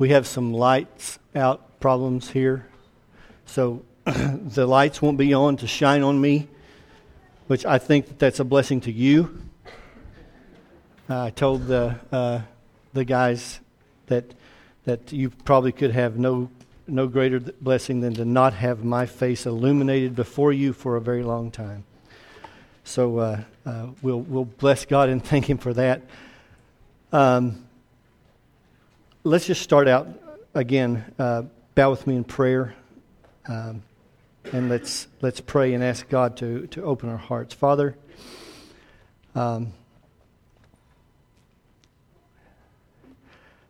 we have some lights out problems here. So the lights won't be on to shine on me, which I think that that's a blessing to you. Uh, I told the, uh, the guys that, that you probably could have no, no greater blessing than to not have my face illuminated before you for a very long time. So uh, uh we'll, we'll bless God and thank Him for that. Um, let's just start out again. Uh, bow with me in prayer. Um, and let's let's pray and ask God to to open our hearts, Father. Um,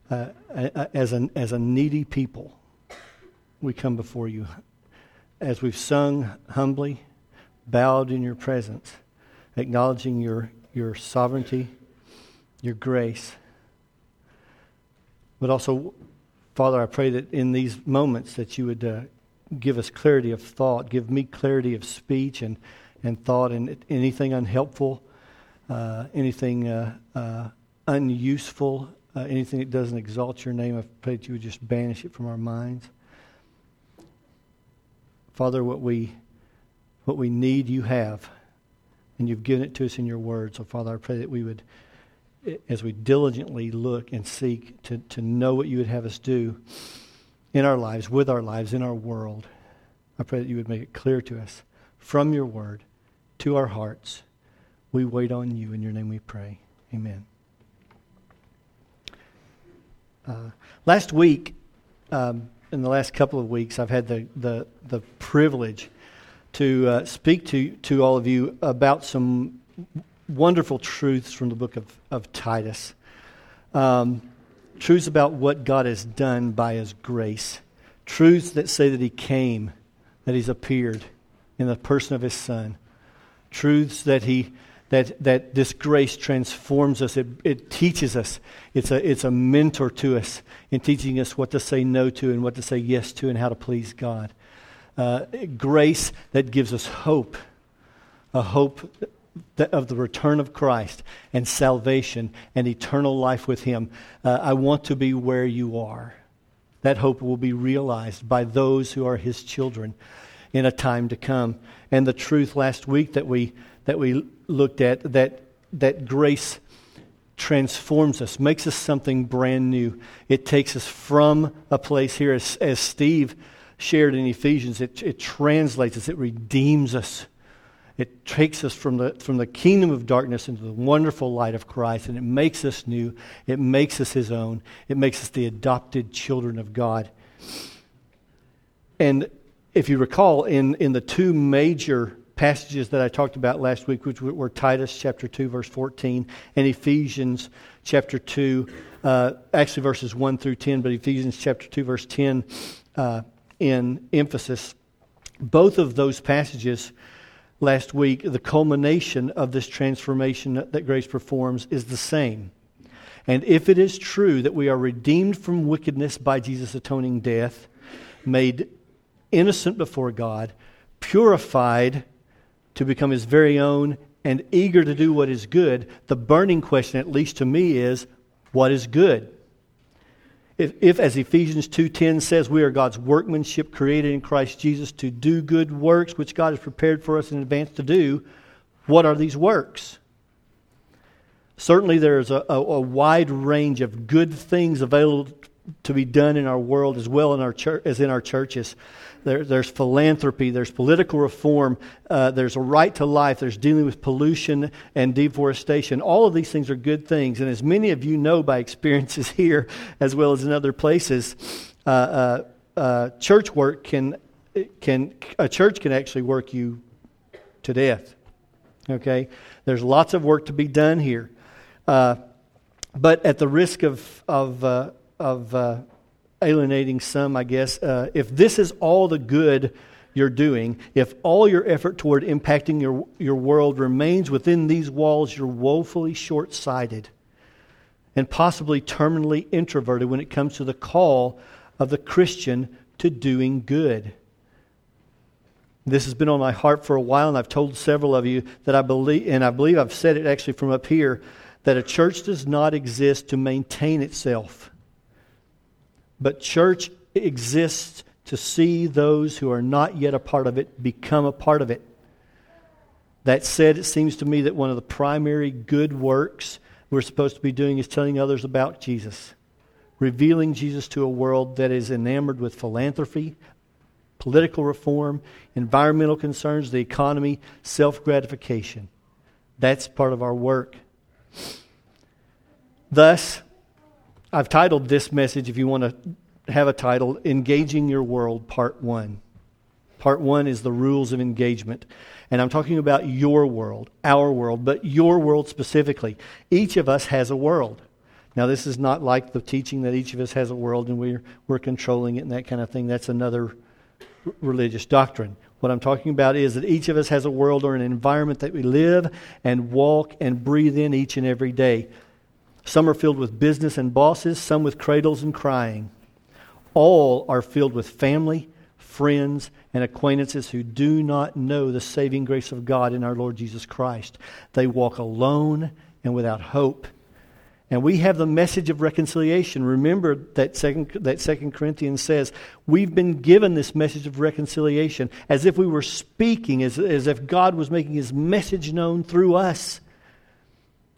uh, as a as a needy people, we come before you, as we've sung humbly, bowed in your presence, acknowledging your your sovereignty, your grace. But also, Father, I pray that in these moments that you would uh, give us clarity of thought, give me clarity of speech and, and thought, and anything unhelpful, uh, anything uh, uh, unuseful, uh, anything that doesn't exalt your name, I pray that you would just banish it from our minds. Father, what we, what we need, you have, and you've given it to us in your word. So, Father, I pray that we would, as we diligently look and seek to, to know what you would have us do, in our lives, with our lives, in our world. I pray that you would make it clear to us from your word to our hearts. We wait on you. In your name we pray. Amen. Uh, last week, um, in the last couple of weeks, I've had the, the, the privilege to uh, speak to, to all of you about some wonderful truths from the book of, of Titus. Um, truths about what God has done by His grace, truths that say that He came, that He's appeared in the person of His Son, truths that He that, that this grace transforms us. It, it teaches us. It's a, it's a mentor to us in teaching us what to say no to and what to say yes to and how to please God. Uh, grace that gives us hope, a hope of the return of Christ and salvation and eternal life with Him. Uh, I want to be where you are. That hope will be realized by those who are His children in a time to come. And the truth last week that we, that we looked at, that, that grace transforms us, makes us something brand new. It takes us from a place here, as, as Steve shared in Ephesians, it, it translates us, it redeems us it takes us from the, from the kingdom of darkness into the wonderful light of Christ, and it makes us new. It makes us His own. It makes us the adopted children of God. And if you recall, in, in the two major passages that I talked about last week, which were Titus chapter 2, verse 14, and Ephesians chapter 2, uh, actually verses 1 through 10, but Ephesians chapter 2, verse 10 uh, in emphasis, both of those passages last week, the culmination of this transformation that grace performs is the same. And if it is true that we are redeemed from wickedness by Jesus' atoning death, made innocent before God, purified to become his very own, and eager to do what is good, the burning question, at least to me, is what is good? If, if, as Ephesians 2.10 says, we are God's workmanship created in Christ Jesus to do good works, which God has prepared for us in advance to do, what are these works? Certainly there is a, a, a wide range of good things available to be done in our world as well in our church, as in our churches. There, there's philanthropy, there's political reform, uh, there's a right to life, there's dealing with pollution and deforestation. All of these things are good things. And as many of you know by experiences here as well as in other places, uh, uh, uh church work can, can, a church can actually work you to death. Okay? There's lots of work to be done here. Uh, but at the risk of, of, uh, of alienating some, I guess. Uh, if this is all the good you're doing, if all your effort toward impacting your, your world remains within these walls, you're woefully short sighted and possibly terminally introverted when it comes to the call of the Christian to doing good. This has been on my heart for a while, and I've told several of you that I believe, and I believe I've said it actually from up here, that a church does not exist to maintain itself but church exists to see those who are not yet a part of it become a part of it. That said, it seems to me that one of the primary good works we're supposed to be doing is telling others about Jesus, revealing Jesus to a world that is enamored with philanthropy, political reform, environmental concerns, the economy, self gratification. That's part of our work. Thus, I've titled this message, if you want to have a title, Engaging Your World, Part 1. Part 1 is the rules of engagement. And I'm talking about your world, our world, but your world specifically. Each of us has a world. Now, this is not like the teaching that each of us has a world and we're, we're controlling it and that kind of thing. That's another religious doctrine. What I'm talking about is that each of us has a world or an environment that we live and walk and breathe in each and every day. Some are filled with business and bosses, some with cradles and crying. All are filled with family, friends, and acquaintances who do not know the saving grace of God in our Lord Jesus Christ. They walk alone and without hope. And we have the message of reconciliation. Remember that second, that second Corinthians says, we've been given this message of reconciliation as if we were speaking, as, as if God was making his message known through us.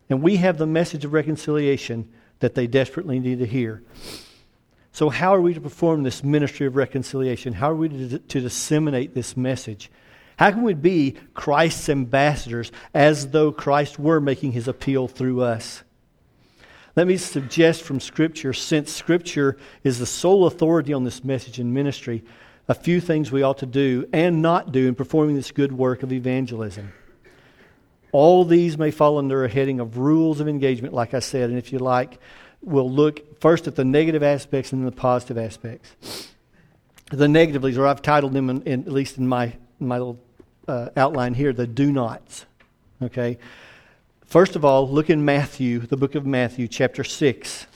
And we have the message of reconciliation that they desperately need to hear. So, how are we to perform this ministry of reconciliation? How are we to, to disseminate this message? How can we be Christ's ambassadors as though Christ were making his appeal through us? Let me suggest from Scripture, since Scripture is the sole authority on this message and ministry, a few things we ought to do and not do in performing this good work of evangelism. All these may fall under a heading of rules of engagement, like I said, and if you like, we'll look first at the negative aspects and then the positive aspects. The negatives, or I've titled them, in, in, at least in my, my little uh, outline here, the do nots. Okay? First of all, look in Matthew, the book of Matthew, chapter 6.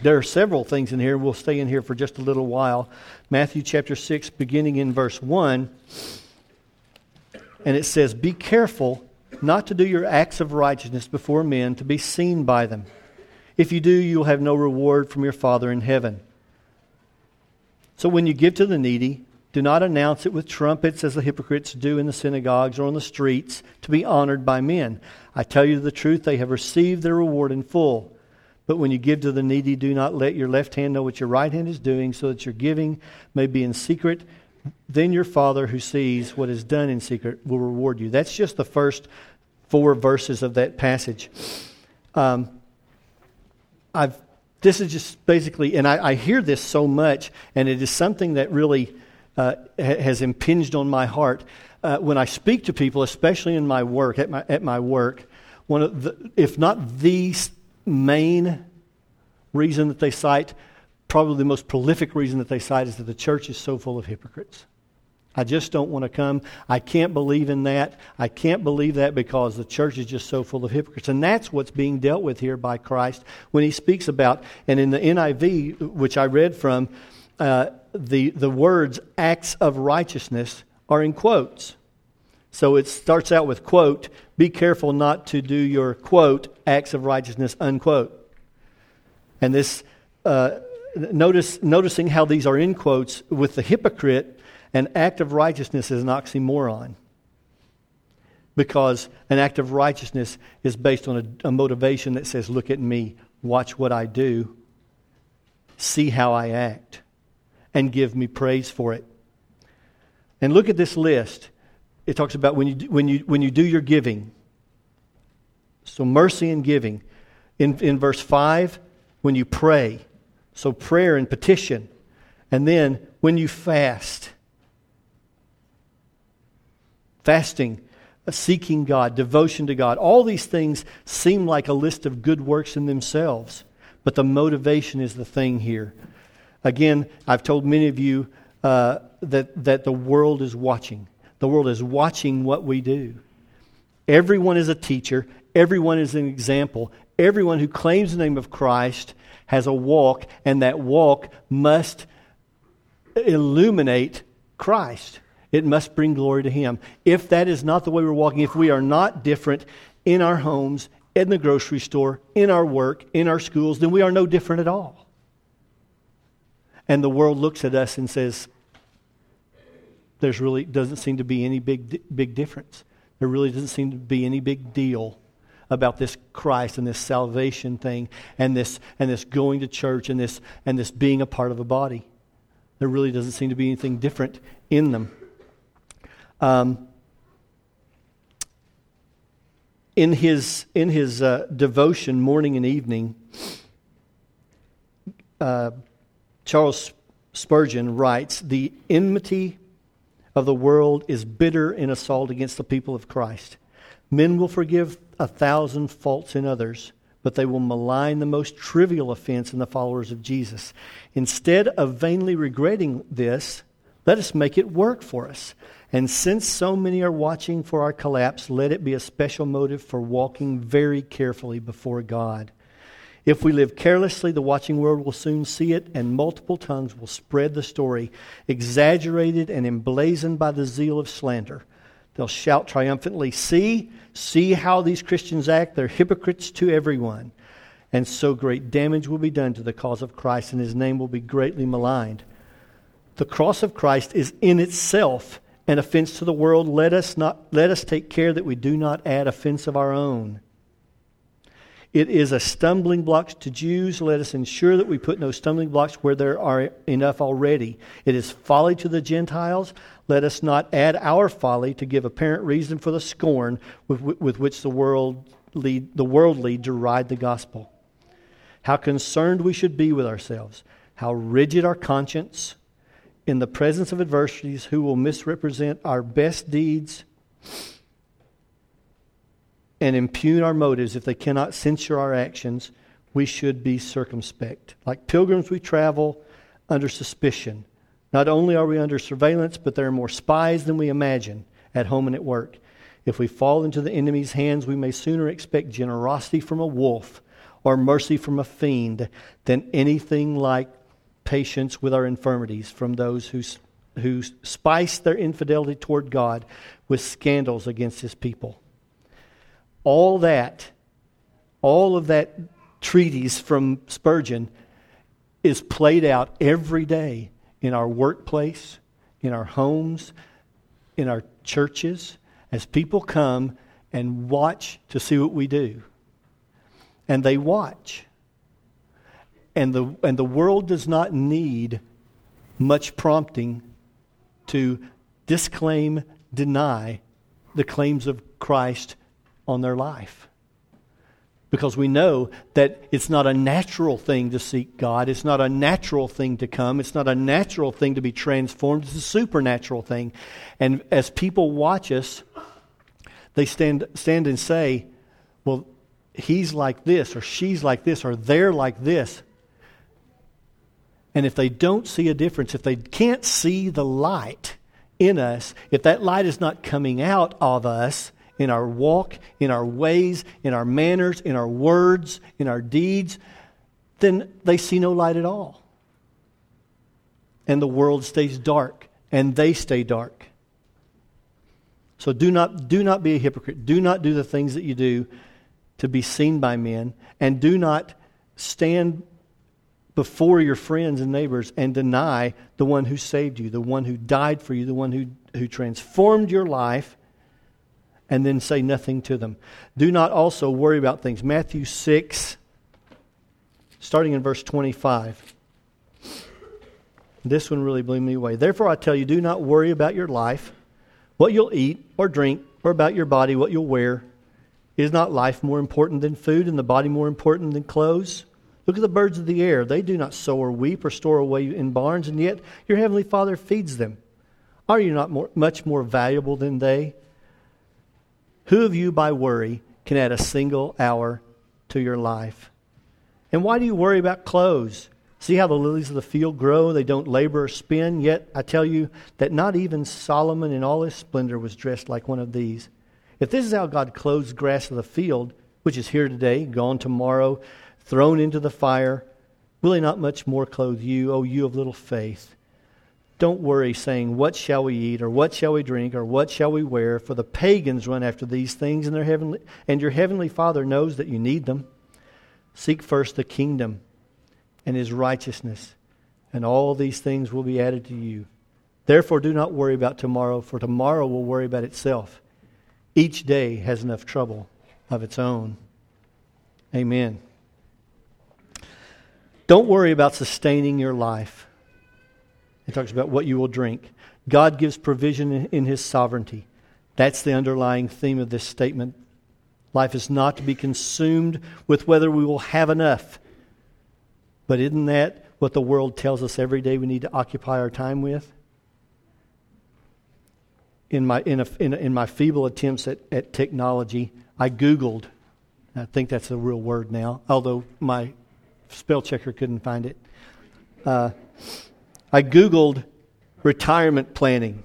There are several things in here. We'll stay in here for just a little while. Matthew chapter 6, beginning in verse 1. And it says, Be careful not to do your acts of righteousness before men to be seen by them. If you do, you'll have no reward from your Father in heaven. So when you give to the needy, do not announce it with trumpets as the hypocrites do in the synagogues or on the streets to be honored by men. I tell you the truth, they have received their reward in full. But when you give to the needy, do not let your left hand know what your right hand is doing, so that your giving may be in secret. Then your Father who sees what is done in secret will reward you. That's just the first four verses of that passage. Um, I've, this is just basically, and I, I hear this so much, and it is something that really uh, has impinged on my heart. Uh, when I speak to people, especially in my work, at my, at my work, one of the, if not the main reason that they cite, probably the most prolific reason that they cite is that the church is so full of hypocrites. I just don't want to come. I can't believe in that. I can't believe that because the church is just so full of hypocrites. And that's what's being dealt with here by Christ when he speaks about, and in the NIV, which I read from, uh, the, the words acts of righteousness are in quotes. So it starts out with, quote, be careful not to do your, quote, acts of righteousness, unquote. And this, uh, notice, noticing how these are in quotes, with the hypocrite, an act of righteousness is an oxymoron. Because an act of righteousness is based on a, a motivation that says, look at me, watch what I do, see how I act and give me praise for it. And look at this list. It talks about when you, when you, when you do your giving. So, mercy and giving. In, in verse 5, when you pray. So, prayer and petition. And then when you fast. Fasting, seeking God, devotion to God. All these things seem like a list of good works in themselves. But the motivation is the thing here. Again, I've told many of you uh, that, that the world is watching. The world is watching what we do. Everyone is a teacher, everyone is an example. Everyone who claims the name of Christ has a walk, and that walk must illuminate Christ. It must bring glory to Him. If that is not the way we're walking, if we are not different in our homes, in the grocery store, in our work, in our schools, then we are no different at all. And the world looks at us and says, there's really doesn't seem to be any big, big difference. There really doesn't seem to be any big deal about this Christ and this salvation thing and this, and this going to church and this, and this being a part of a body. There really doesn't seem to be anything different in them. Um, in his, in his uh, devotion, morning and evening, uh, Charles Spurgeon writes The enmity of the world is bitter in assault against the people of Christ. Men will forgive a thousand faults in others, but they will malign the most trivial offense in the followers of Jesus. Instead of vainly regretting this, let us make it work for us. And since so many are watching for our collapse, let it be a special motive for walking very carefully before God. If we live carelessly, the watching world will soon see it, and multiple tongues will spread the story, exaggerated and emblazoned by the zeal of slander. They'll shout triumphantly, See, see how these Christians act. They're hypocrites to everyone. And so great damage will be done to the cause of Christ, and his name will be greatly maligned. The cross of Christ is in itself an offense to the world, let us, not, let us take care that we do not add offense of our own. It is a stumbling block to Jews. Let us ensure that we put no stumbling blocks where there are enough already. It is folly to the Gentiles. Let us not add our folly to give apparent reason for the scorn with, with which the, world lead, the worldly deride the gospel. How concerned we should be with ourselves, how rigid our conscience, in the presence of adversities who will misrepresent our best deeds and impugn our motives if they cannot censure our actions, we should be circumspect. Like pilgrims, we travel under suspicion. Not only are we under surveillance, but there are more spies than we imagine at home and at work. If we fall into the enemy's hands, we may sooner expect generosity from a wolf or mercy from a fiend than anything like patience with our infirmities from those who, who spice their infidelity toward God with scandals against his people. All that, all of that treatise from Spurgeon is played out every day in our workplace, in our homes, in our churches, as people come and watch to see what we do. And they watch. And the, and the world does not need much prompting to disclaim, deny the claims of Christ on their life. Because we know that it's not a natural thing to seek God. It's not a natural thing to come. It's not a natural thing to be transformed. It's a supernatural thing. And as people watch us, they stand, stand and say, well, he's like this, or she's like this, or they're like this. And if they don't see a difference, if they can't see the light in us, if that light is not coming out of us in our walk, in our ways, in our manners, in our words, in our deeds, then they see no light at all. And the world stays dark, and they stay dark. So do not, do not be a hypocrite. Do not do the things that you do to be seen by men, and do not stand before your friends and neighbors and deny the one who saved you, the one who died for you, the one who, who transformed your life, and then say nothing to them. Do not also worry about things. Matthew 6, starting in verse 25. This one really blew me away. Therefore, I tell you, do not worry about your life, what you'll eat or drink, or about your body, what you'll wear. Is not life more important than food, and the body more important than clothes? Look at the birds of the air. They do not sow or weep or store away in barns, and yet your heavenly Father feeds them. Are you not more, much more valuable than they? Who of you, by worry, can add a single hour to your life? And why do you worry about clothes? See how the lilies of the field grow? They don't labor or spin. Yet I tell you that not even Solomon in all his splendor was dressed like one of these. If this is how God clothes grass of the field, which is here today, gone tomorrow, thrown into the fire, will he not much more clothe you, O you of little faith? Don't worry, saying, What shall we eat, or what shall we drink, or what shall we wear? For the pagans run after these things, and, their heavenly, and your heavenly Father knows that you need them. Seek first the kingdom and his righteousness, and all these things will be added to you. Therefore, do not worry about tomorrow, for tomorrow will worry about itself. Each day has enough trouble of its own. Amen. Don't worry about sustaining your life. It talks about what you will drink. God gives provision in His sovereignty. That's the underlying theme of this statement. Life is not to be consumed with whether we will have enough. But isn't that what the world tells us every day we need to occupy our time with? In my, in, a, in, a, in my feeble attempts at, at technology, I Googled, I think that's a real word now, although my spell checker couldn't find it. Uh, I Googled retirement planning.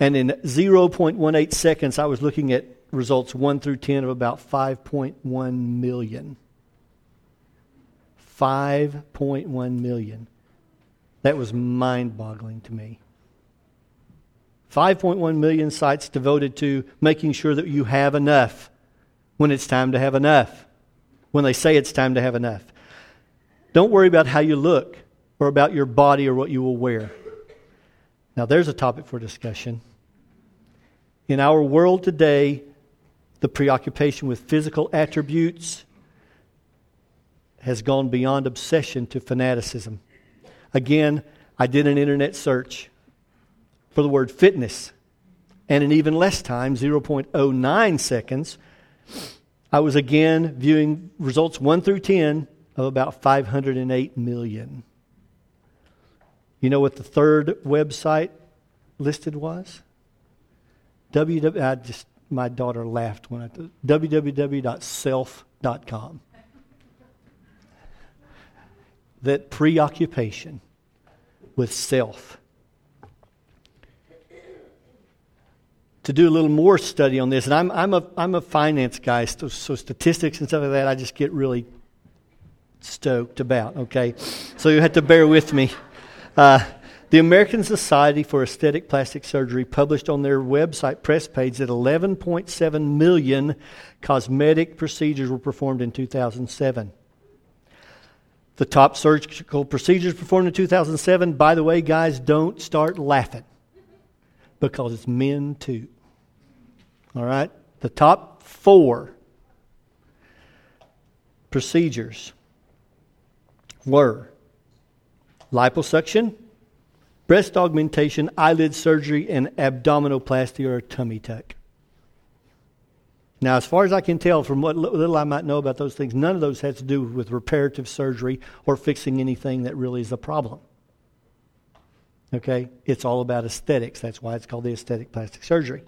And in 0.18 seconds, I was looking at results 1 through 10 of about 5.1 million. 5.1 million. That was mind boggling to me. 5.1 million sites devoted to making sure that you have enough when it's time to have enough, when they say it's time to have enough. Don't worry about how you look or about your body or what you will wear. Now, there's a topic for discussion. In our world today, the preoccupation with physical attributes has gone beyond obsession to fanaticism. Again, I did an internet search for the word fitness, and in even less time, 0.09 seconds, I was again viewing results 1 through 10 of about 508 million. You know what the third website listed was? www. I just my daughter laughed when I www.self.com. That preoccupation with self. To do a little more study on this, and I'm, I'm, a, I'm a finance guy, so, so statistics and stuff like that, I just get really stoked about, okay? So you have to bear with me. Uh, the American Society for Aesthetic Plastic Surgery published on their website press page that 11.7 million cosmetic procedures were performed in 2007. The top surgical procedures performed in 2007, by the way, guys, don't start laughing because it's men too. All right? The top four procedures were liposuction, breast augmentation, eyelid surgery, and abdominoplasty or tummy tuck. Now, as far as I can tell from what little I might know about those things, none of those has to do with reparative surgery or fixing anything that really is a problem. Okay? It's all about aesthetics. That's why it's called the aesthetic plastic surgery.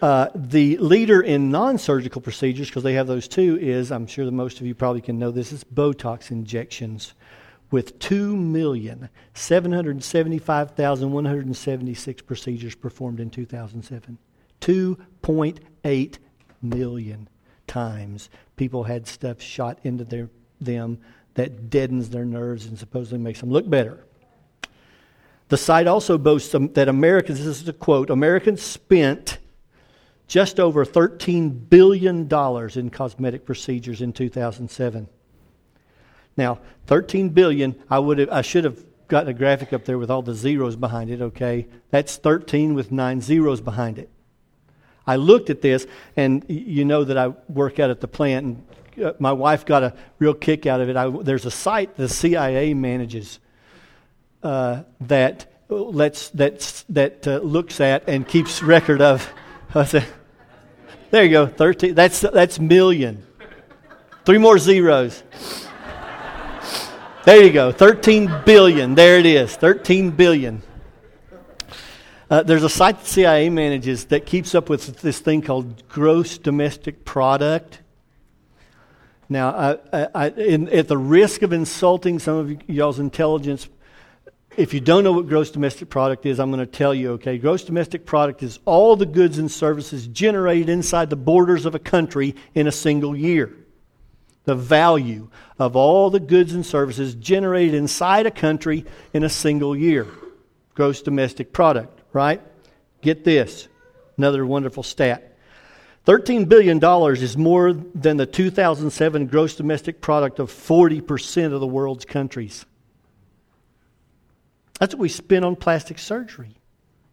Uh, the leader in non surgical procedures, because they have those too, is I'm sure that most of you probably can know this, is Botox injections with 2,775,176 procedures performed in 2007. 2.8 million times people had stuff shot into their, them that deadens their nerves and supposedly makes them look better. The site also boasts that Americans, this is a quote, Americans spent just over $13 billion in cosmetic procedures in 2007. Now, 13 billion, I would have, I should have gotten a graphic up there with all the zeros behind it, okay? That's 13 with nine zeros behind it. I looked at this, and you know that I work out at the plant, and uh, my wife got a real kick out of it. I, there's a site the CIA manages uh, that lets that that uh, looks at and keeps record of. there you go, thirteen. That's that's million. Three more zeros. There you go, 13 billion. There it is, 13 billion. Uh, there's a site the CIA manages that keeps up with this thing called gross domestic product. Now, I, I, in, at the risk of insulting some of y'all's intelligence, if you don't know what gross domestic product is, I'm going to tell you, okay? Gross domestic product is all the goods and services generated inside the borders of a country in a single year the value of all the goods and services generated inside a country in a single year. Gross domestic product, right? Get this another wonderful stat. $13 billion is more than the 2007 gross domestic product of 40% of the world's countries. That's what we spend on plastic surgery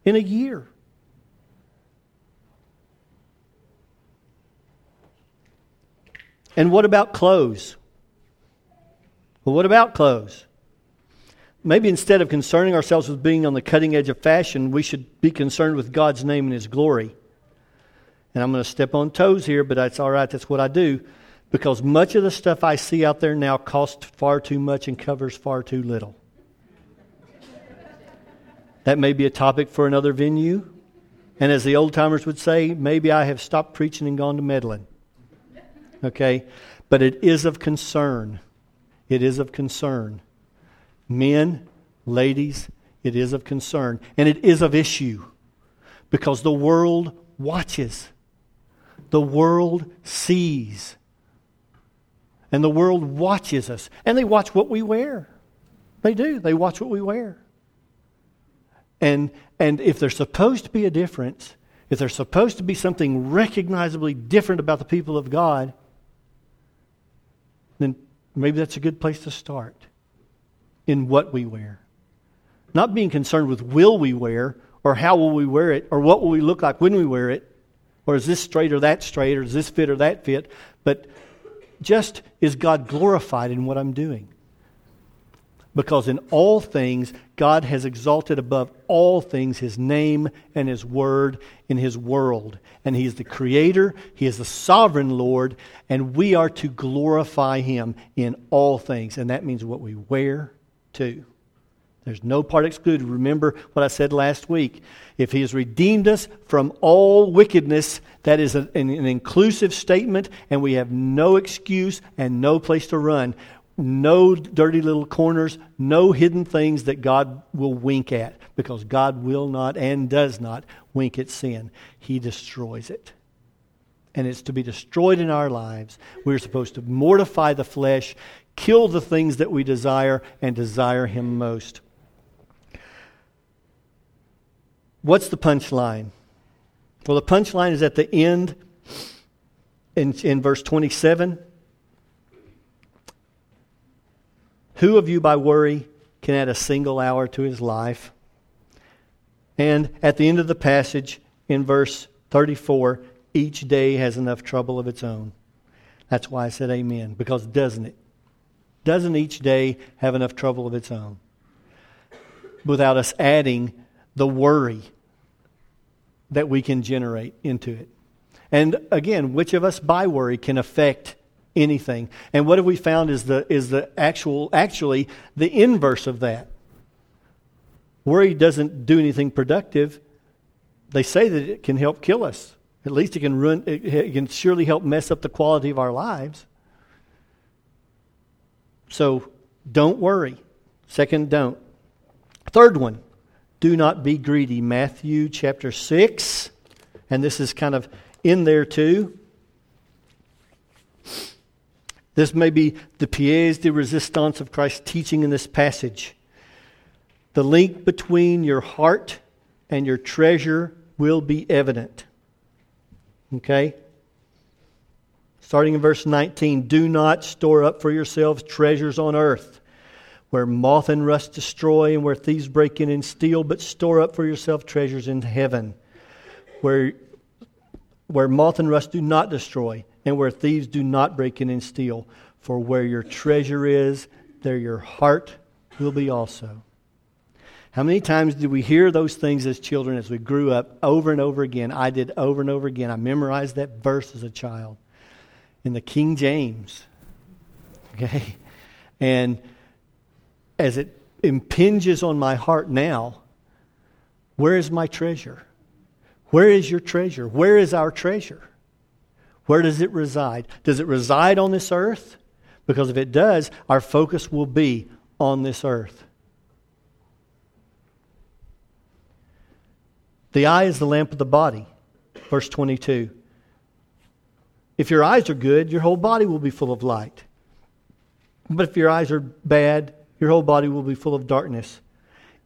in a year. And what about clothes? Well, what about clothes? Maybe instead of concerning ourselves with being on the cutting edge of fashion, we should be concerned with God's name and His glory. And I'm going to step on toes here, but that's all right. That's what I do. Because much of the stuff I see out there now costs far too much and covers far too little. that may be a topic for another venue. And as the old timers would say, maybe I have stopped preaching and gone to meddling. Okay? But it is of concern. It is of concern. Men, ladies, it is of concern. And it is of issue because the world watches the world sees. And the world watches us. And they watch what we wear. They do. They watch what we wear. And, and if there's supposed to be a difference, if there's supposed to be something recognizably different about the people of God, then maybe that's a good place to start in what we wear. Not being concerned with will we wear, or how will we wear it, or what will we look like when we wear it, or is this straight or that straight, or is this fit or that fit? But just is God glorified in what I'm doing? Because in all things, God has exalted above all things His name and His word in His world. And He is the Creator, He is the sovereign Lord, and we are to glorify Him in all things. And that means what we wear too. There's no part excluded. Remember what I said last week. If He has redeemed us from all wickedness, that is an, an, inclusive statement, and we have no excuse and no place to run. No dirty little corners, no hidden things that God will wink at, because God will not and does not wink at sin. He destroys it. And it's to be destroyed in our lives. We're supposed to mortify the flesh, kill the things that we desire, and desire Him most. What's the punchline? Well, the punchline is at the end in, in verse 27. Who of you by worry can add a single hour to his life? And at the end of the passage in verse 34, each day has enough trouble of its own. That's why I said amen, because doesn't it? Doesn't each day have enough trouble of its own? Without us adding the worry that we can generate into it. And again, which of us by worry can affect anything? And what have we found is the, is the actual, actually the inverse of that. Worry doesn't do anything productive. They say that it can help kill us. At least it can run, it can surely help mess up the quality of our lives. So don't worry. Second, don't. Third one, do not be greedy. Matthew chapter 6, and this is kind of in there too. This may be the pièce de résistance of Christ's teaching in this passage. The link between your heart and your treasure will be evident. Okay? Starting in verse 19 Do not store up for yourselves treasures on earth where moth and rust destroy and where thieves break in and steal, but store up for yourself treasures in heaven, where, where moth and rust do not destroy and where thieves do not break in and steal. For where your treasure is, there your heart will be also. How many times did we hear those things as children as we grew up over and over again? I did over and over again. I memorized that verse as a child in the King James. Okay? And as it impinges on my heart now, where is my treasure? Where is your treasure? Where is our treasure? Where does it reside? Does it reside on this earth? Because if it does, our focus will be on this earth. The eye is the lamp of the body. Verse 22. If your eyes are good, your whole body will be full of light. But if your eyes are bad, your whole body will be full of darkness.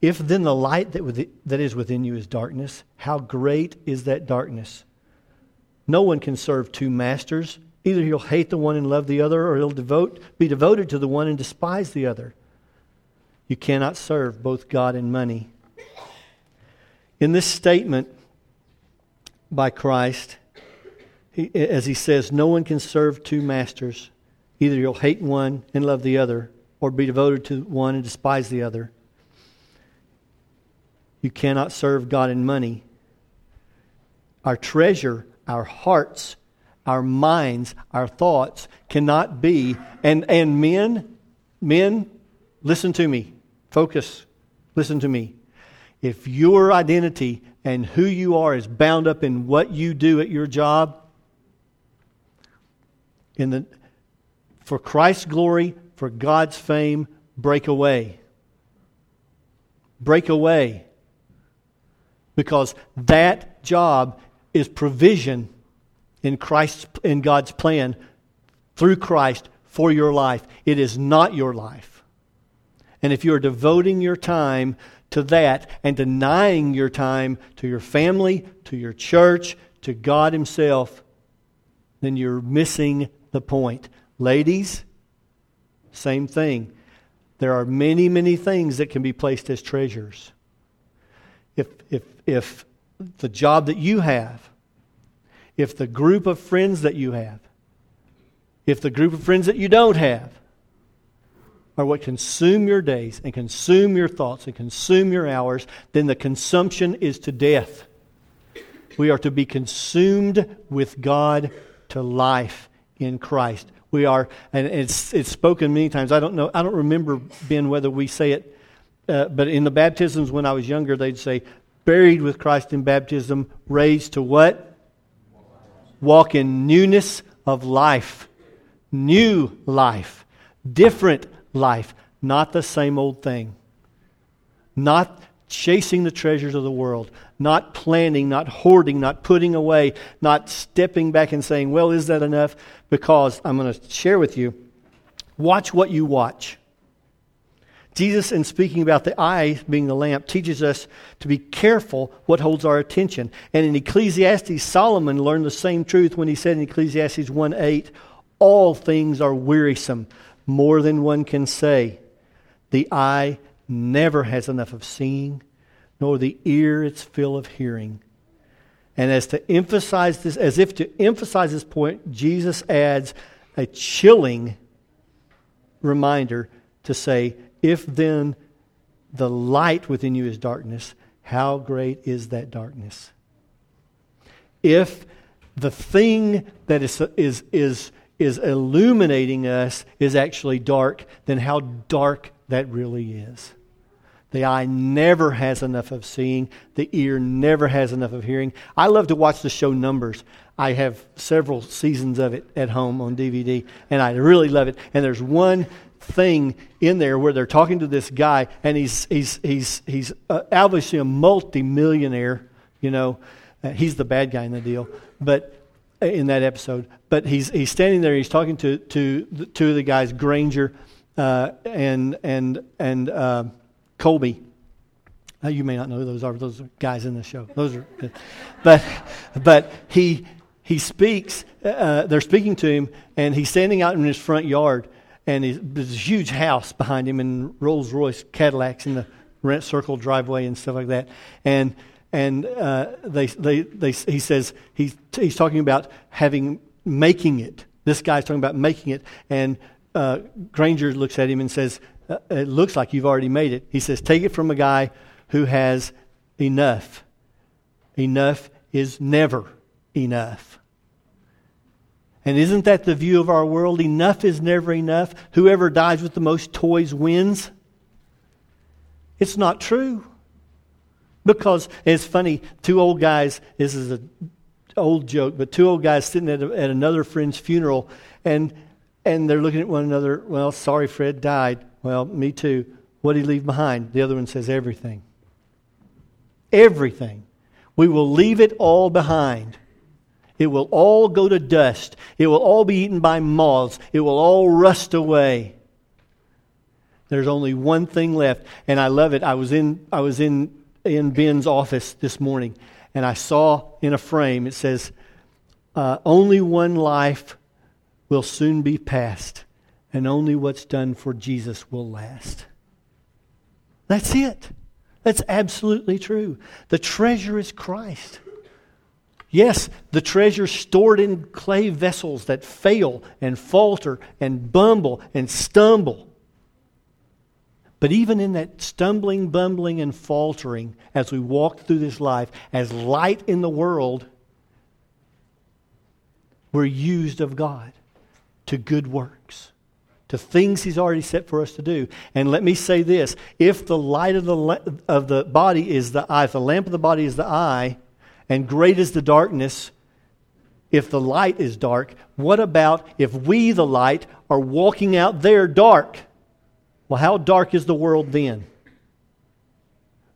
If then the light that, that is within you is darkness, how great is that darkness? No one can serve two masters. Either he'll hate the one and love the other, or he'll devote, be devoted to the one and despise the other. You cannot serve both God and money. In this statement by Christ, he, as he says, no one can serve two masters. Either you'll hate one and love the other, or be devoted to one and despise the other. You cannot serve God and money. Our treasure, our hearts, our minds, our thoughts cannot be. And, and men, men, listen to me. Focus. Listen to me. If your identity and who you are is bound up in what you do at your job, in the, for Christ's glory, for God's fame, break away. Break away. Because that job is provision in Christ's in God's plan through Christ for your life. It is not your life. And if you're devoting your time to that and denying your time to your family, to your church, to God Himself, then you're missing the point. Ladies, same thing. There are many, many things that can be placed as treasures. If, if, if the job that you have if the group of friends that you have, if the group of friends that you don't have, are what consume your days and consume your thoughts and consume your hours, then the consumption is to death. We are to be consumed with God to life in Christ. We are, and it's, it's spoken many times. I don't know, I don't remember, Ben, whether we say it, uh, but in the baptisms when I was younger, they'd say, buried with Christ in baptism, raised to what? walk in newness of life. New life. Different life. Not the same old thing. Not chasing the treasures of the world. Not planning, not hoarding, not putting away, not stepping back and saying, well, is that enough? Because I'm going to share with you watch what you watch. Jesus, in speaking about the eye being the lamp, teaches us to be careful what holds our attention. And in Ecclesiastes, Solomon learned the same truth when he said in Ecclesiastes 1 8, All things are wearisome, more than one can say. The eye never has enough of seeing, nor the ear its fill of hearing. And as to emphasize this, as if to emphasize this point, Jesus adds a chilling reminder to say, if then the light within you is darkness, how great is that darkness? If the thing that is, is, is, is illuminating us is actually dark, then how dark that really is. The eye never has enough of seeing. The ear never has enough of hearing. I love to watch the show Numbers. I have several seasons of it at home on DVD, and I really love it. And there's one thing in there where they're talking to this guy, and he's he's he's he's uh, obviously a multi-millionaire. You know, uh, he's the bad guy in the deal, but uh, in that episode, but he's he's standing there. He's talking to to the, two of the guys, Granger uh, and and and uh, Colby. Now, you may not know who those are. Those are guys in the show. Those are, but but he he speaks. they're speaking to him, and he's standing out in his front yard and there's a huge house behind him and Rolls Royce Cadillacs in the rent circle driveway and stuff like that. And and uh, they, they, they, he says he's, he's talking about having making it. This guy's talking about making it, and uh, Granger looks at him and says, uh, "It looks like you've already made it." He says, "Take it from a guy who has enough. Enough is never enough." And isn't that the view of our world? Enough is never enough. Whoever dies with the most toys wins. It's not true. Because it's funny, two old guys, this is an old joke, but two old guys sitting at, a, at another friend's funeral, and, and they're looking at one another. Well, sorry, Fred died. Well, me too. What did he leave behind? The other one says everything. Everything. We will leave it all behind. It will all go to dust. It will all be eaten by moths. It will all rust away. There's only one thing left, and I love it. I was in I was in in Ben's office this morning, and I saw in a frame it says, uh, only one life will soon be passed, and only what's done for Jesus will last. That's it. That's absolutely true. The treasure is Christ. Yes, the treasure stored in clay vessels that fail and falter and bumble and stumble. But even in that stumbling, bumbling, and faltering, as we walk through this life, as light in the world, we're used of God to good works, to things He's already set for us to do. And let me say this if the light of the, of the body is the eye, if the lamp of the body is the eye, and great is the darkness if the light is dark. What about if we, the light, are walking out there dark? Well, how dark is the world then?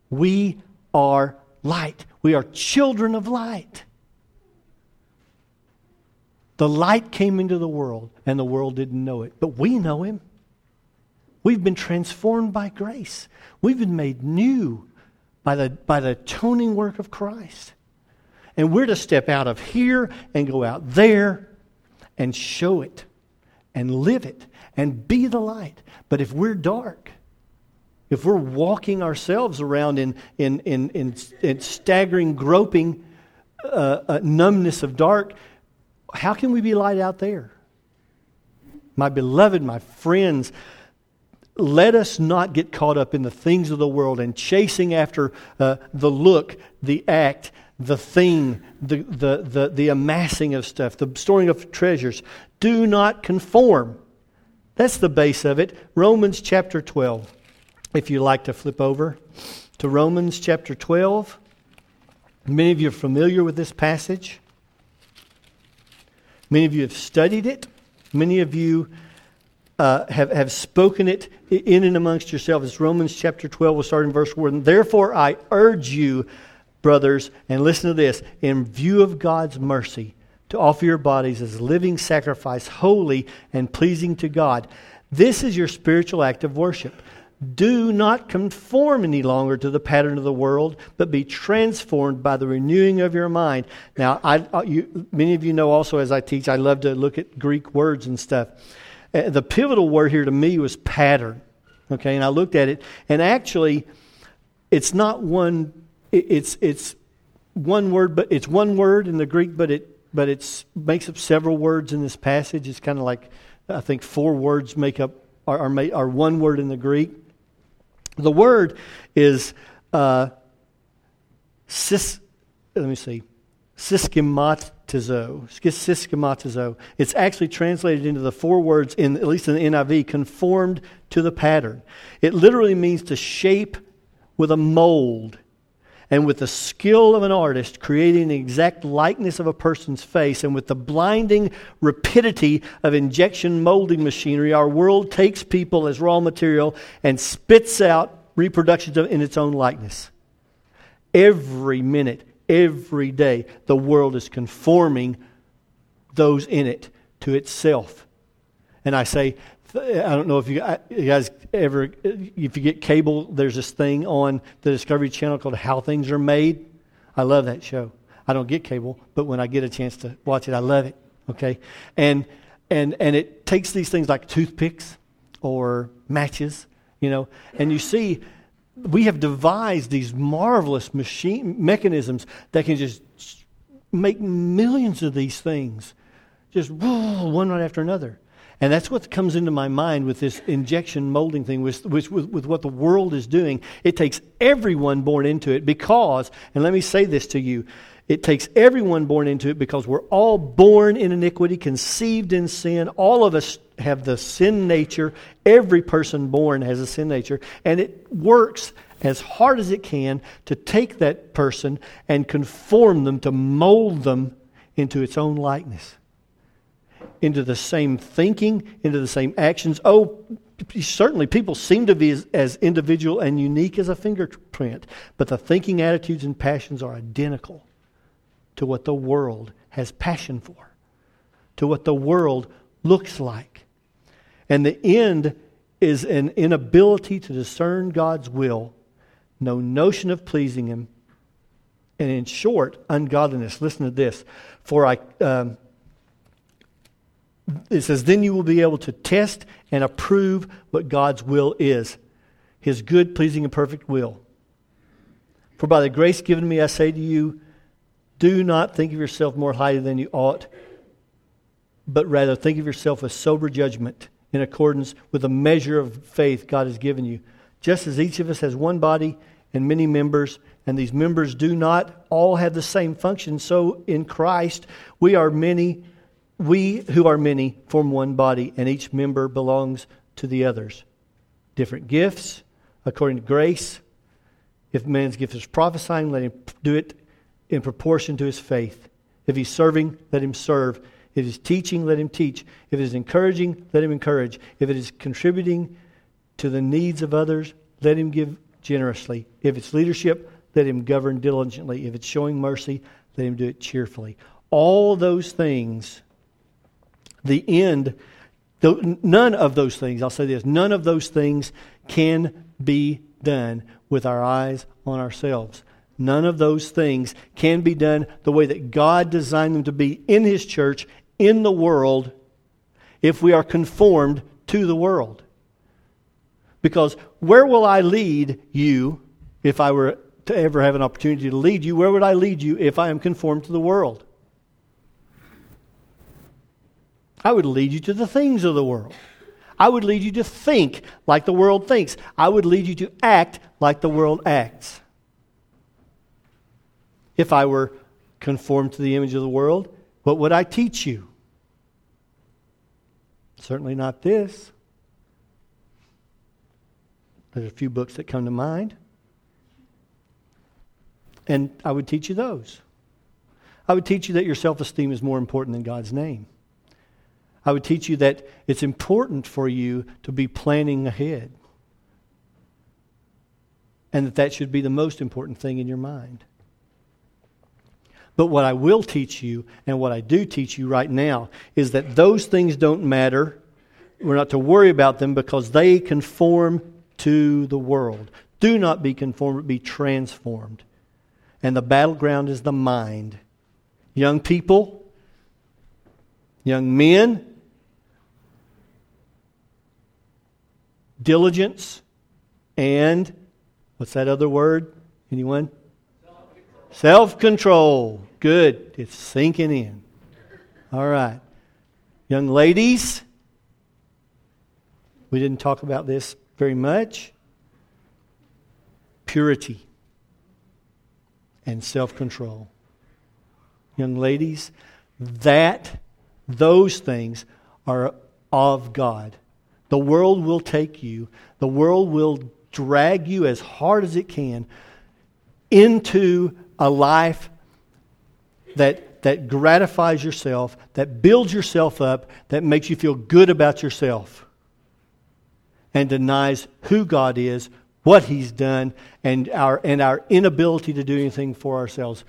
We are light. We are children of light. The light came into the world, and the world didn't know it. But we know him. We've been transformed by grace. We've been made new by the, by the atoning work of Christ. And we're to step out of here and go out there and show it and live it and be the light. But if we're dark, if we're walking ourselves around in, in, in, in, in staggering, groping uh, uh, numbness of dark, how can we be light out there? My beloved, my friends, let us not get caught up in the things of the world and chasing after uh, the look, the act, the thing, the, the, the, the amassing of stuff, the storing of treasures. Do not conform. That's the base of it. Romans chapter 12. If you like to flip over to Romans chapter 12. Many of you are familiar with this passage. Many of you have studied it. Many of you uh, have, have spoken it in and amongst yourselves. It's Romans chapter 12. We'll start in verse 1. Therefore, I urge you, brothers, and listen to this in view of God's mercy, to offer your bodies as living sacrifice, holy and pleasing to God. This is your spiritual act of worship. Do not conform any longer to the pattern of the world, but be transformed by the renewing of your mind. Now, I, uh, you, many of you know also as I teach, I love to look at Greek words and stuff. Uh, the pivotal word here to me was pattern. Okay, and I looked at it, and actually, it's not one. It, it's it's one word, but it's one word in the Greek, but it but it makes up several words in this passage. It's kind of like I think four words make up are, are, are one word in the Greek. The word is uh, sis, let me see, syschematizo. Syschematizo. It's actually translated into the four words, in, at least in the NIV, conformed to the pattern. It literally means to shape with a mold and with the skill of an artist creating an exact likeness of a person's face, and with the blinding rapidity of injection molding machinery, our world takes people as raw material and spits out reproductions in its own likeness. Every minute, every day, the world is conforming those in it to itself. And I say, I don't know if you, guys ever, if you get cable, there's this thing on the Discovery Channel called How Things Are Made. I love that show. I don't get cable, but when I get a chance to watch it, I love it. Okay, and and and it takes these things like toothpicks or matches, you know, and you see we have devised these marvelous machine mechanisms that can just make millions of these things, just one right after another. And that's what comes into my mind with this injection molding thing, with, with, with, what the world is doing. It takes everyone born into it because, and let me say this to you, it takes everyone born into it because we're all born in iniquity, conceived in sin. All of us have the sin nature. Every person born has a sin nature. And it works as hard as it can to take that person and conform them, to mold them into its own likeness into the same thinking, into the same actions. Oh, certainly people seem to be as, as, individual and unique as a fingerprint, but the thinking, attitudes, and passions are identical to what the world has passion for, to what the world looks like. And the end is an inability to discern God's will, no notion of pleasing Him, and in short, ungodliness. Listen to this. For I, um, it says, then you will be able to test and approve what God's will is, his good, pleasing, and perfect will. For by the grace given me, I say to you, do not think of yourself more highly than you ought, but rather think of yourself with sober judgment in accordance with the measure of faith God has given you. Just as each of us has one body and many members, and these members do not all have the same function, so in Christ we are many, we who are many form one body, and each member belongs to the others. Different gifts according to grace. If man's gift is prophesying, let him do it in proportion to his faith. If he's serving, let him serve. If he's teaching, let him teach. If it is encouraging, let him encourage. If it is contributing to the needs of others, let him give generously. If it's leadership, let him govern diligently. If it's showing mercy, let him do it cheerfully. All those things, the end, none of those things, I'll say this, none of those things can be done with our eyes on ourselves. None of those things can be done the way that God designed them to be in His church in the world if we are conformed to the world. Because where will I lead you if I were to ever have an opportunity to lead you? Where would I lead you if I am conformed to the world? I would lead you to the things of the world. I would lead you to think like the world thinks. I would lead you to act like the world acts. If I were conformed to the image of the world, what would I teach you? Certainly not this. There's a few books that come to mind. And I would teach you those. I would teach you that your self esteem is more important than God's name. I would teach you that it's important for you to be planning ahead. And that that should be the most important thing in your mind. But what I will teach you, and what I do teach you right now, is that those things don't matter. We're not to worry about them because they conform to the world. Do not be conformed, but be transformed. And the battleground is the mind. Young people, young men, diligence, and what's that other word? Anyone? Self control. Good. It's sinking in. All right. Young ladies, we didn't talk about this very much. Purity and self control. Young ladies, that, those things are of God. The world will take you, the world will drag you as hard as it can into a life that, that gratifies yourself, that builds yourself up, that makes you feel good about yourself, and denies who God is, what He's done, and our, and our inability to do anything for ourselves.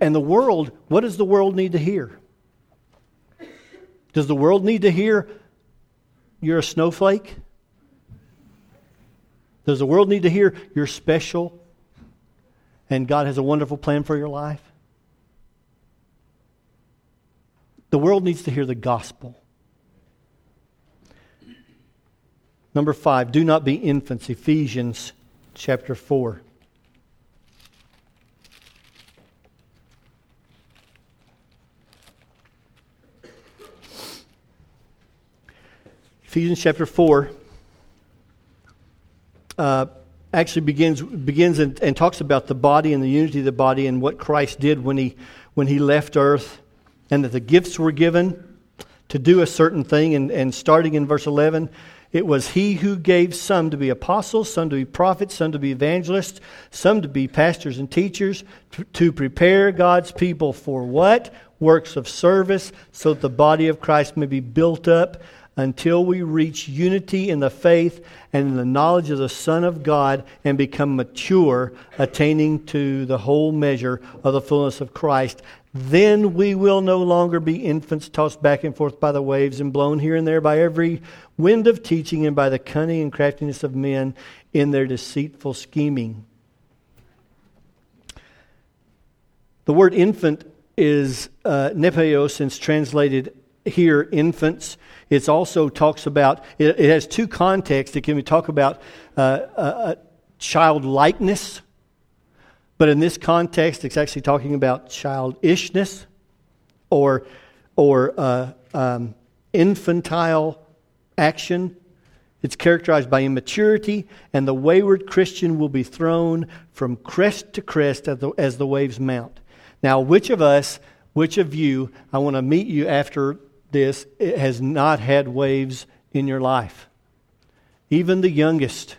And the world, what does the world need to hear? Does the world need to hear you're a snowflake? Does the world need to hear you're special and God has a wonderful plan for your life? The world needs to hear the gospel. Number five, do not be infants. Ephesians chapter 4. Ephesians chapter 4 uh, actually begins, begins and, and talks about the body and the unity of the body and what Christ did when he, when he left earth and that the gifts were given to do a certain thing. And, and starting in verse 11, it was he who gave some to be apostles, some to be prophets, some to be evangelists, some to be pastors and teachers, to, to prepare God's people for what? Works of service, so that the body of Christ may be built up until we reach unity in the faith and in the knowledge of the Son of God and become mature, attaining to the whole measure of the fullness of Christ. Then we will no longer be infants tossed back and forth by the waves and blown here and there by every wind of teaching and by the cunning and craftiness of men in their deceitful scheming. The word infant is uh, nepios, it's translated here infants. It also talks about, it, it, has two contexts. It can talk about uh, uh, childlikeness, but in this context, it's actually talking about childishness or, or uh, um, infantile action. It's characterized by immaturity, and the wayward Christian will be thrown from crest to crest as the, as the waves mount. Now, which of us, which of you, I want to meet you after this, has not had waves in your life? Even the youngest.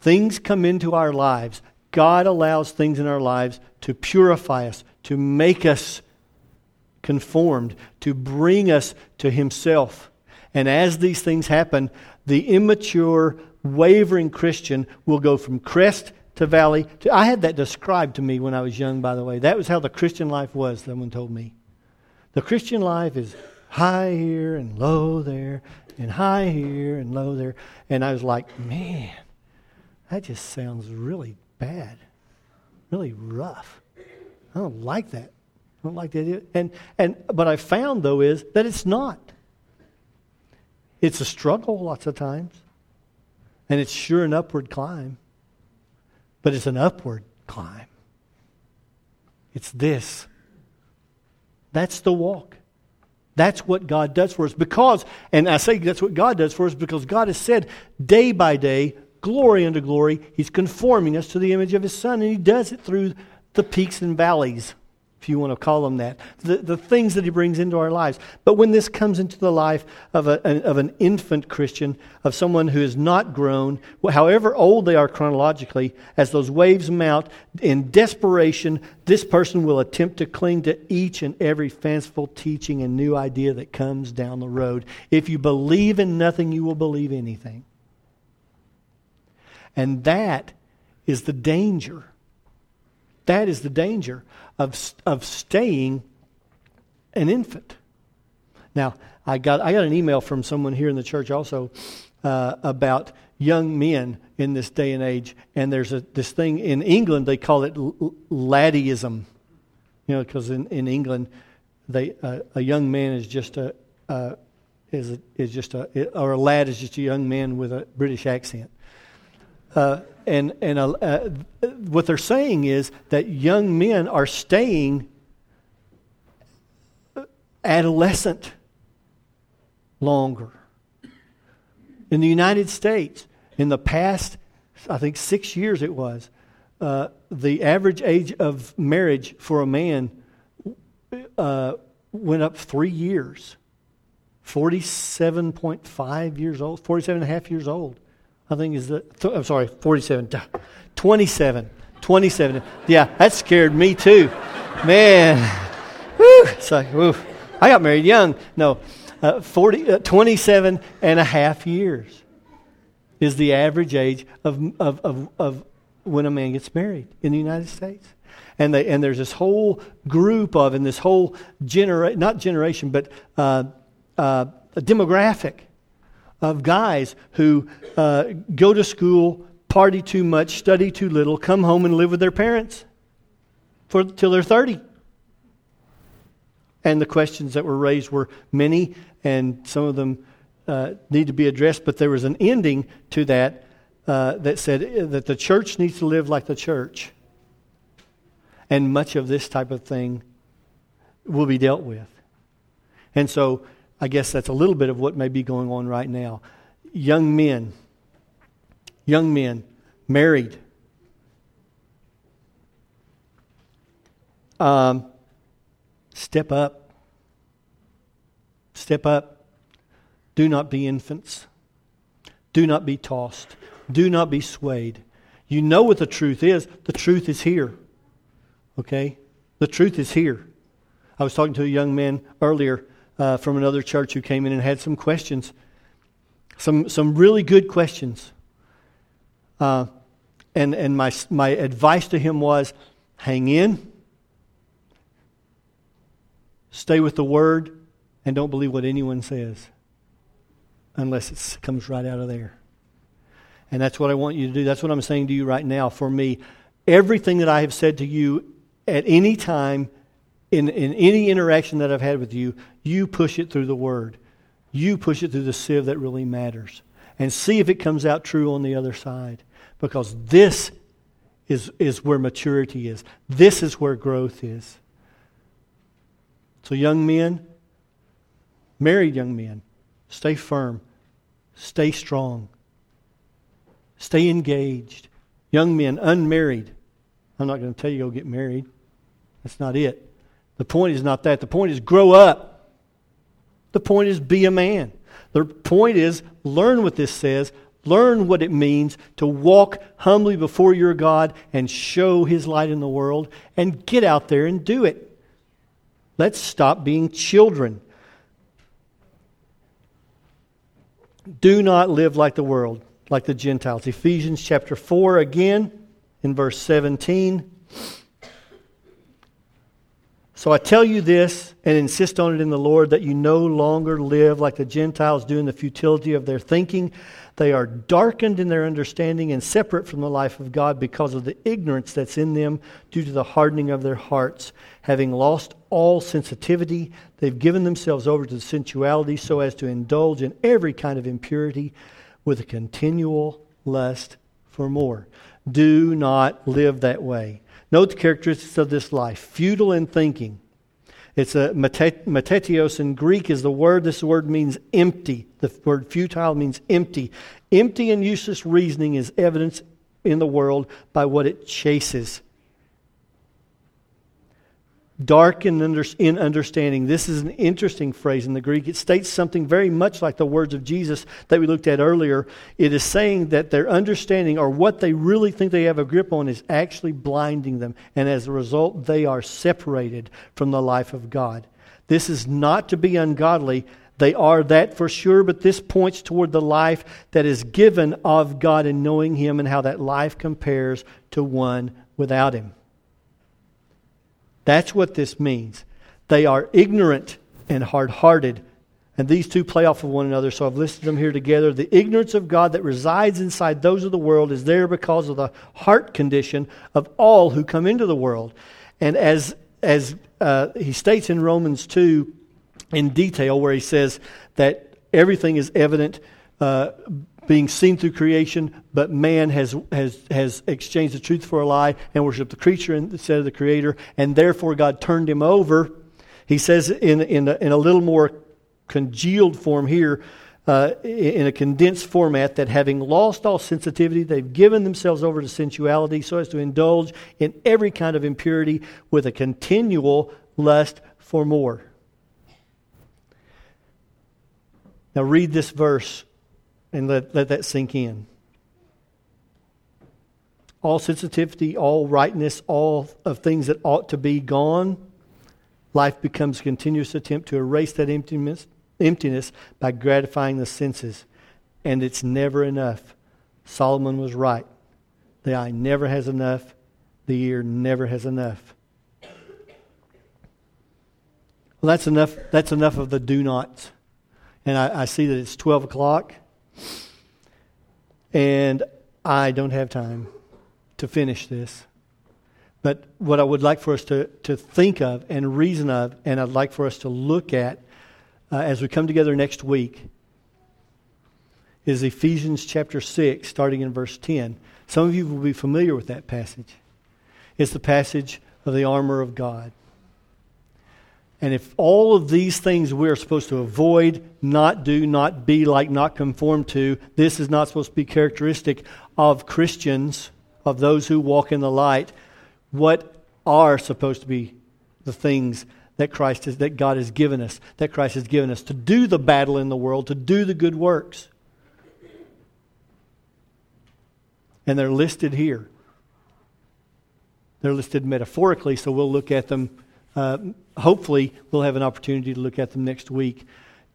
Things come into our lives. God allows things in our lives to purify us, to make us conformed, to bring us to Himself. And as these things happen, the immature, wavering Christian will go from crest to valley. To, I had that described to me when I was young, by the way. That was how the Christian life was, someone told me. The Christian life is high here and low there, and high here and low there. And I was like, man, that just sounds really bad, really rough. I don't like that. I don't like that. And, and, what I found, though, is that it's not. It's a struggle lots of times, and it's sure an upward climb, but it's an upward climb. It's this. That's the walk. That's what God does for us. Because, and I say that's what God does for us because God has said day by day, glory unto glory, He's conforming us to the image of His Son, and He does it through the peaks and valleys if you want to call them that, the, the things that he brings into our lives. But when this comes into the life of, a, an, of an infant Christian, of someone who is not grown, however old they are chronologically, as those waves mount, in desperation, this person will attempt to cling to each and every fanciful teaching and new idea that comes down the road. If you believe in nothing, you will believe anything. And that is the danger. That is the danger of, of staying an infant. Now, I got, I got an email from someone here in the church also uh, about young men in this day and age. And there's a, this thing in England, they call it l-. You know, because in, in England, they, uh, a young man is just a, uh, is, a, is just a, or a lad is just a young man with a British accent. And and uh, uh, what they're saying is that young men are staying adolescent longer. In the United States, in the past, I think six years it was, uh, the average age of marriage for a man uh, went up three years. 47.5 years old, 47 and a half years old. I think is the, th- I'm sorry, 47, 27, 27. Yeah, that scared me too. Man, whew, it's like. I got married young. No, uh, 40, uh, 27 and a half years is the average age of, of, of, of when a man gets married in the United States. And, they, and there's this whole group of, and this whole generation, not generation, but uh, uh, demographic of guys who uh, go to school, party too much, study too little, come home and live with their parents for till they're 30. And the questions that were raised were many, and some of them uh, need to be addressed, but there was an ending to that uh, that said that the church needs to live like the church. And much of this type of thing will be dealt with. And so I guess that's a little bit of what may be going on right now. Young men, young men, married. Um, step up. Step up. Do not be infants. Do not be tossed. Do not be swayed. You know what the truth is. The truth is here. Okay? The truth is here. I was talking to a young man earlier uh, from another church who came in and had some questions, some, some really good questions. Uh, and and my, my advice to him was hang in, stay with the word, and don't believe what anyone says unless it comes right out of there. And that's what I want you to do. That's what I'm saying to you right now. For me, everything that I have said to you at any time, in, in any interaction that I've had with you, you push it through the Word. You push it through the sieve that really matters. And see if it comes out true on the other side. Because this is, is where maturity is, this is where growth is. So, young men, married young men, stay firm, stay strong, stay engaged. Young men, unmarried, I'm not going to tell you go get married. That's not it. The point is not that. The point is grow up. The point is be a man. The point is learn what this says, learn what it means to walk humbly before your God and show his light in the world, and get out there and do it. Let's stop being children. Do not live like the world, like the Gentiles. Ephesians chapter 4 again in verse 17. So I tell you this and insist on it in the Lord that you no longer live like the Gentiles do in the futility of their thinking. They are darkened in their understanding and separate from the life of God because of the ignorance that's in them due to the hardening of their hearts. Having lost all sensitivity, they've given themselves over to sensuality so as to indulge in every kind of impurity with a continual lust for more. Do not live that way. Note the characteristics of this life futile in thinking. It's a metetios in Greek is the word. This word means empty. The word futile means empty. Empty and useless reasoning is evidence in the world by what it chases dark in, under, in understanding. This is an interesting phrase in the Greek. It states something very much like the words of Jesus that we looked at earlier. It is saying that their understanding or what they really think they have a grip on is actually blinding them. And as a result, they are separated from the life of God. This is not to be ungodly. They are that for sure, but this points toward the life that is given of God and knowing Him and how that life compares to one without Him. That's what this means. They are ignorant and hard hearted. And these two play off of one another, so I've listed them here together. The ignorance of God that resides inside those of the world is there because of the heart condition of all who come into the world. And as, as uh, he states in Romans 2 in detail, where he says that everything is evident, uh, being seen through creation, but man has, has, has exchanged the truth for a lie and worshiped the creature instead of the creator, and therefore God turned him over. He says in, in, a, in a little more congealed form here, uh, in a condensed format, that having lost all sensitivity, they've given themselves over to sensuality so as to indulge in every kind of impurity with a continual lust for more. Now, read this verse and let, let that sink in. All sensitivity, all rightness, all of things that ought to be gone, life becomes a continuous attempt to erase that emptiness, emptiness by gratifying the senses. And it's never enough. Solomon was right. The eye never has enough, the ear never has enough. Well, that's enough, that's enough of the do nots. And I, I see that it's 12 o'clock. And I don't have time to finish this. But what I would like for us to, to think of and reason of, and I'd like for us to look at uh, as we come together next week, is Ephesians chapter 6, starting in verse 10. Some of you will be familiar with that passage. It's the passage of the armor of God. And if all of these things we're supposed to avoid, not do, not be like, not conform to, this is not supposed to be characteristic of Christians, of those who walk in the light, what are supposed to be the things that Christ is, that God has given us, that Christ has given us to do the battle in the world, to do the good works. And they're listed here. They're listed metaphorically, so we'll look at them uh, hopefully, we'll have an opportunity to look at them next week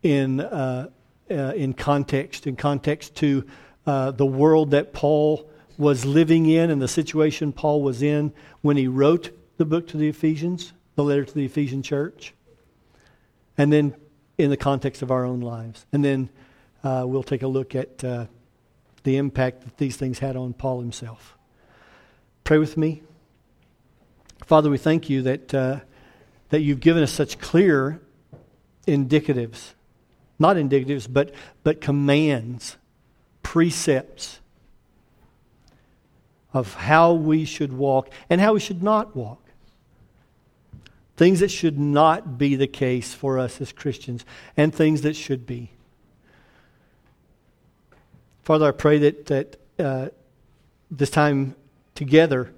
in, uh, uh, in context, in context to uh, the world that Paul was living in and the situation Paul was in when he wrote the book to the Ephesians, the letter to the Ephesian church, and then in the context of our own lives. And then uh, we'll take a look at uh, the impact that these things had on Paul himself. Pray with me. Father, we thank you that, uh, that you've given us such clear indicatives, not indicatives, but, but commands, precepts of how we should walk and how we should not walk. Things that should not be the case for us as Christians, and things that should be. Father, I pray that, that uh, this time together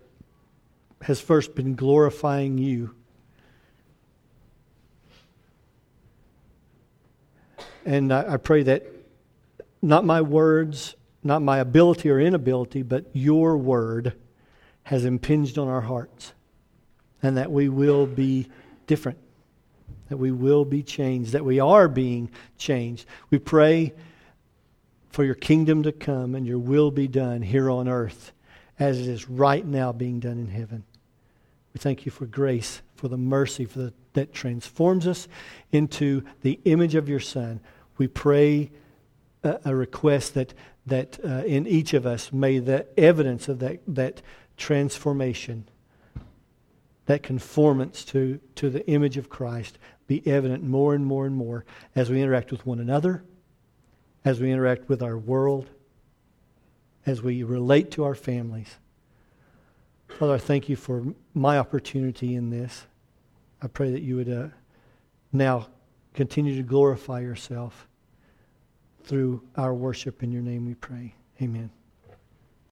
has first been glorifying you. And I, I pray that not my words, not my ability or inability, but your word has impinged on our hearts and that we will be different, that we will be changed, that we are being changed. We pray for your kingdom to come and your will be done here on earth as it is right now being done in heaven. We thank you for grace, for the mercy the, that transforms us into the image of your Son. We pray a, a request that, that uh, in each of us may the evidence of that, that transformation that conformance to, to the image of Christ be evident more and more and more as we interact with one another, as we interact with our world, as we relate to our families. Father, I thank you for my opportunity in this. I pray that you would uh, now continue to glorify yourself through our worship. In your name we pray. Amen.